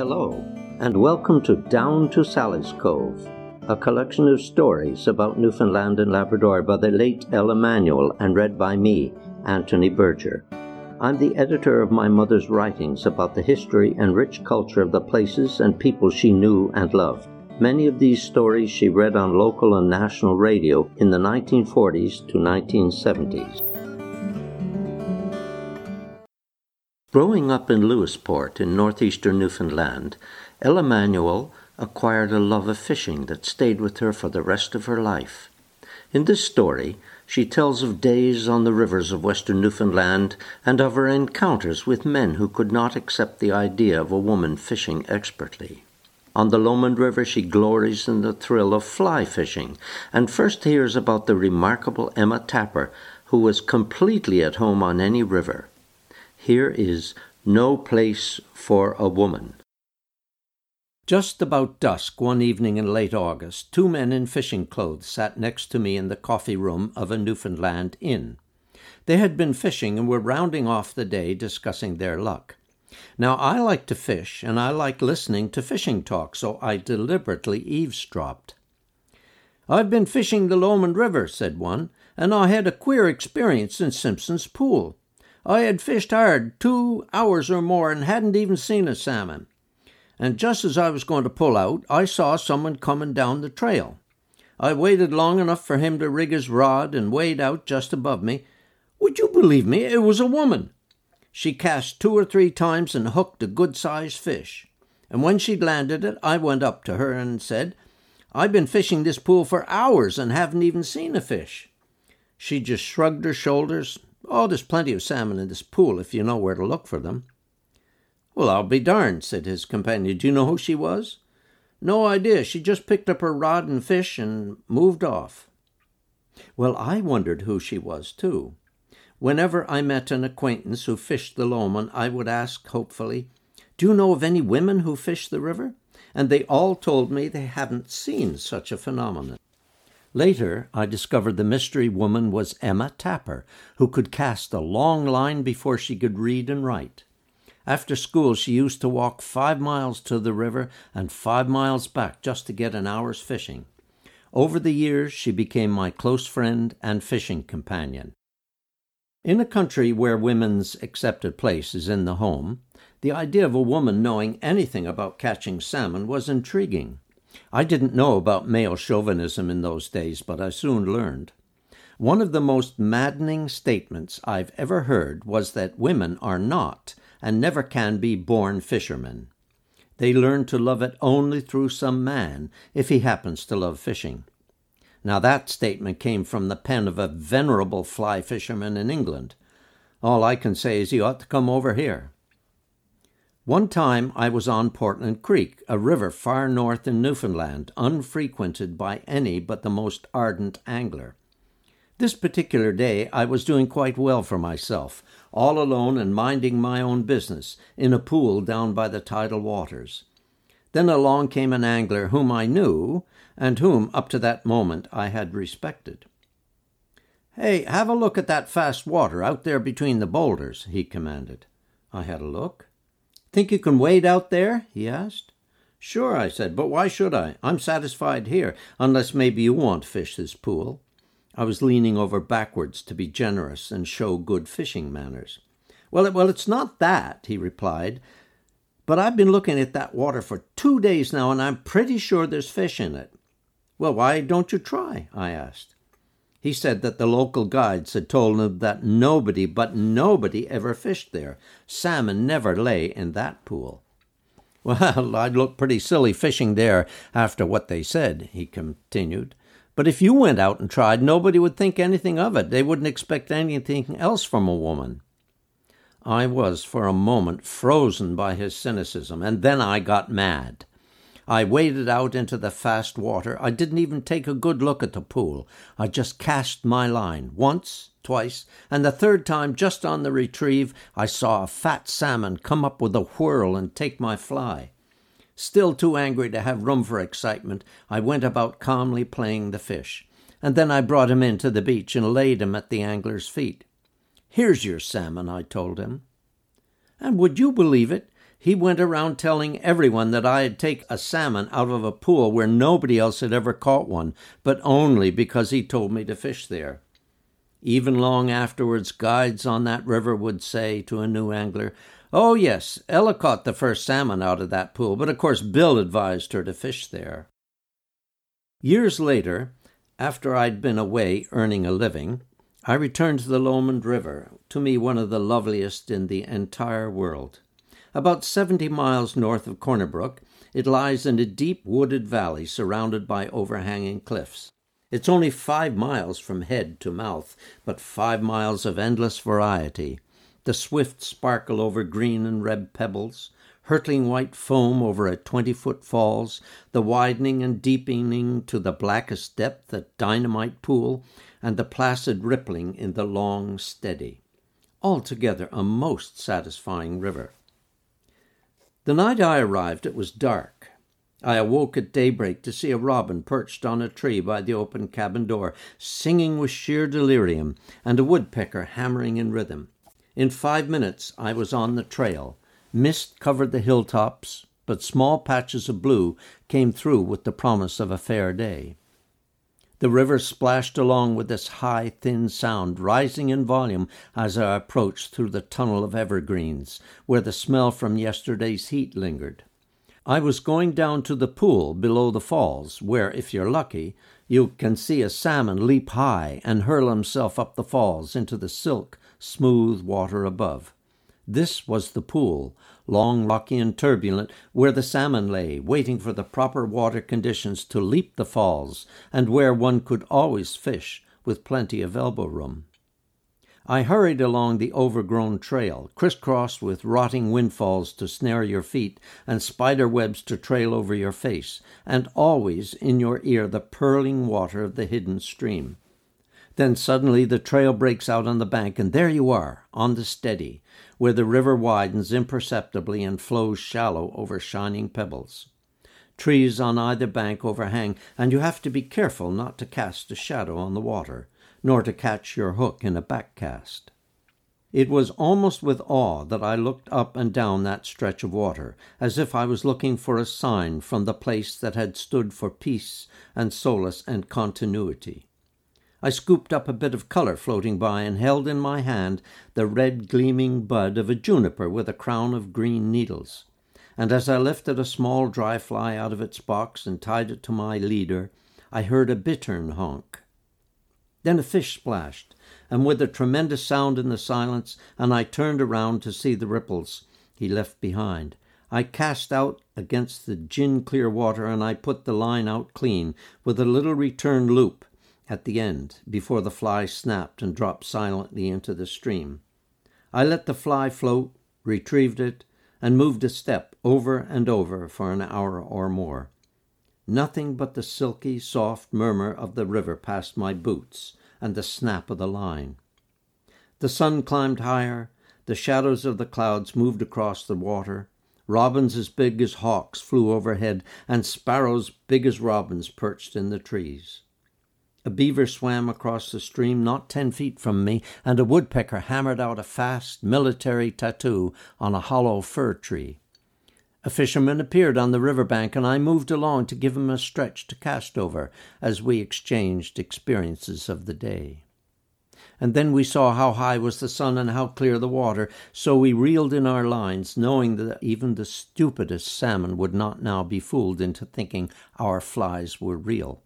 hello, and welcome to Down to Sally's Cove, a collection of stories about Newfoundland and Labrador by the late Ella Manuel and read by me, Anthony Berger. I'm the editor of my mother's writings about the history and rich culture of the places and people she knew and loved. Many of these stories she read on local and national radio in the 1940s to 1970s. Growing up in Lewisporte in northeastern Newfoundland, Ella Manuel acquired a love of fishing that stayed with her for the rest of her life. In this story, she tells of days on the rivers of western Newfoundland and of her encounters with men who could not accept the idea of a woman fishing expertly. On the Lomond River, she glories in the thrill of fly fishing and first hears about the remarkable Emma Tapper, who was completely at home on any river. Here is No Place for a Woman. Just about dusk one evening in late August, two men in fishing clothes sat next to me in the coffee room of a Newfoundland inn. They had been fishing and were rounding off the day discussing their luck. Now, I like to fish, and I like listening to fishing talk, so I deliberately eavesdropped. I've been fishing the Lomond River, said one, and I had a queer experience in Simpson's Pool. I had fished hard two hours or more and hadn't even seen a salmon. And just as I was going to pull out, I saw someone coming down the trail. I waited long enough for him to rig his rod and wade out just above me. Would you believe me? It was a woman. She cast two or three times and hooked a good sized fish. And when she'd landed it, I went up to her and said, I've been fishing this pool for hours and haven't even seen a fish. She just shrugged her shoulders, Oh, there's plenty of salmon in this pool if you know where to look for them. Well, I'll be darned, said his companion. Do you know who she was? No idea. She just picked up her rod and fish and moved off. Well, I wondered who she was, too. Whenever I met an acquaintance who fished the Lomond, I would ask hopefully, Do you know of any women who fish the river? And they all told me they hadn't seen such a phenomenon. Later, I discovered the mystery woman was Emma Tapper, who could cast a long line before she could read and write. After school, she used to walk five miles to the river and five miles back just to get an hour's fishing. Over the years, she became my close friend and fishing companion. In a country where women's accepted place is in the home, the idea of a woman knowing anything about catching salmon was intriguing. I didn't know about male chauvinism in those days, but I soon learned. One of the most maddening statements I've ever heard was that women are not and never can be born fishermen. They learn to love it only through some man, if he happens to love fishing. Now, that statement came from the pen of a venerable fly fisherman in England. All I can say is he ought to come over here. One time I was on Portland Creek, a river far north in Newfoundland, unfrequented by any but the most ardent angler. This particular day I was doing quite well for myself, all alone and minding my own business, in a pool down by the tidal waters. Then along came an angler whom I knew, and whom, up to that moment, I had respected. Hey, have a look at that fast water out there between the boulders, he commanded. I had a look. Think you can wade out there? he asked. Sure, I said, but why should I? I'm satisfied here, unless maybe you want fish this pool. I was leaning over backwards to be generous and show good fishing manners. Well, well, it's not that, he replied, but I've been looking at that water for two days now, and I'm pretty sure there's fish in it. Well, why don't you try? I asked. He said that the local guides had told him that nobody, but nobody, ever fished there. Salmon never lay in that pool. Well, I'd look pretty silly fishing there after what they said, he continued. But if you went out and tried, nobody would think anything of it. They wouldn't expect anything else from a woman. I was for a moment frozen by his cynicism, and then I got mad. I waded out into the fast water. I didn't even take a good look at the pool. I just cast my line once, twice, and the third time, just on the retrieve, I saw a fat salmon come up with a whirl and take my fly. Still too angry to have room for excitement, I went about calmly playing the fish, and then I brought him in to the beach and laid him at the angler's feet. Here's your salmon, I told him. And would you believe it? He went around telling everyone that I had taken a salmon out of a pool where nobody else had ever caught one, but only because he told me to fish there. Even long afterwards, guides on that river would say to a new angler, Oh, yes, Ella caught the first salmon out of that pool, but of course Bill advised her to fish there. Years later, after I'd been away earning a living, I returned to the Lomond River, to me one of the loveliest in the entire world. About 70 miles north of Corner Brook, it lies in a deep wooded valley surrounded by overhanging cliffs. It's only five miles from head to mouth, but five miles of endless variety. The swift sparkle over green and red pebbles, hurtling white foam over a twenty foot falls, the widening and deepening to the blackest depth at Dynamite Pool, and the placid rippling in the long steady. Altogether a most satisfying river. The night I arrived, it was dark. I awoke at daybreak to see a robin perched on a tree by the open cabin door, singing with sheer delirium, and a woodpecker hammering in rhythm. In five minutes I was on the trail. Mist covered the hilltops, but small patches of blue came through with the promise of a fair day. The river splashed along with this high, thin sound, rising in volume as I approached through the tunnel of evergreens, where the smell from yesterday's heat lingered. I was going down to the pool below the falls, where, if you're lucky, you can see a salmon leap high and hurl himself up the falls into the silk, smooth water above. This was the pool, long, rocky, and turbulent, where the salmon lay, waiting for the proper water conditions to leap the falls, and where one could always fish with plenty of elbow room. I hurried along the overgrown trail, crisscrossed with rotting windfalls to snare your feet and spider webs to trail over your face, and always in your ear the purling water of the hidden stream. Then suddenly the trail breaks out on the bank, and there you are, on the steady, where the river widens imperceptibly and flows shallow over shining pebbles. Trees on either bank overhang, and you have to be careful not to cast a shadow on the water, nor to catch your hook in a backcast. It was almost with awe that I looked up and down that stretch of water, as if I was looking for a sign from the place that had stood for peace and solace and continuity. I scooped up a bit of color floating by and held in my hand the red gleaming bud of a juniper with a crown of green needles. And as I lifted a small dry fly out of its box and tied it to my leader, I heard a bittern honk. Then a fish splashed, and with a tremendous sound in the silence, and I turned around to see the ripples he left behind. I cast out against the gin clear water, and I put the line out clean, with a little return loop at the end before the fly snapped and dropped silently into the stream. I let the fly float, retrieved it, and moved a step over and over for an hour or more. Nothing but the silky, soft murmur of the river past my boots and the snap of the line. The sun climbed higher, the shadows of the clouds moved across the water, robins as big as hawks flew overhead, and sparrows big as robins perched in the trees. A beaver swam across the stream not ten feet from me, and a woodpecker hammered out a fast military tattoo on a hollow fir tree. A fisherman appeared on the river bank, and I moved along to give him a stretch to cast over as we exchanged experiences of the day. And then we saw how high was the sun and how clear the water, so we reeled in our lines, knowing that even the stupidest salmon would not now be fooled into thinking our flies were real.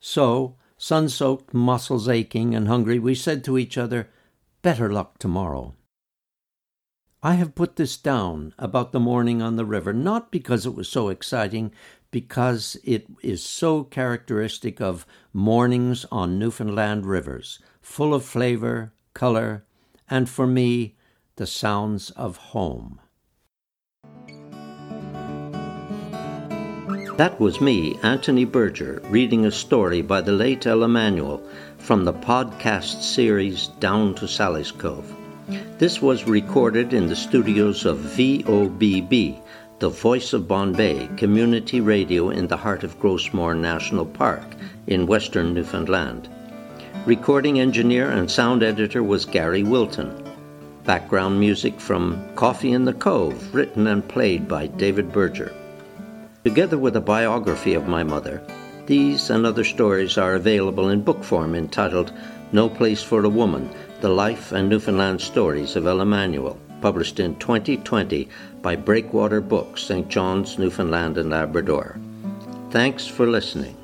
So, sun soaked, muscles aching, and hungry, we said to each other, Better luck tomorrow. I have put this down about the morning on the river, not because it was so exciting, because it is so characteristic of mornings on Newfoundland rivers, full of flavor, color, and for me, the sounds of home. That was me, Anthony Berger, reading a story by the late Ella Manuel from the podcast series Down to Sally's Cove. This was recorded in the studios of VOBB, the Voice of Bonne Bay community radio in the heart of Gros Morne National Park in western Newfoundland. Recording engineer and sound editor was Gary Wilton. Background music from Coffee in the Cove, written and played by David Berger. Together with a biography of my mother, these and other stories are available in book form entitled No Place for a Woman The Life and Newfoundland Stories of Ella Manuel, published in 2020 by Breakwater Books, St. John's, Newfoundland and Labrador. Thanks for listening.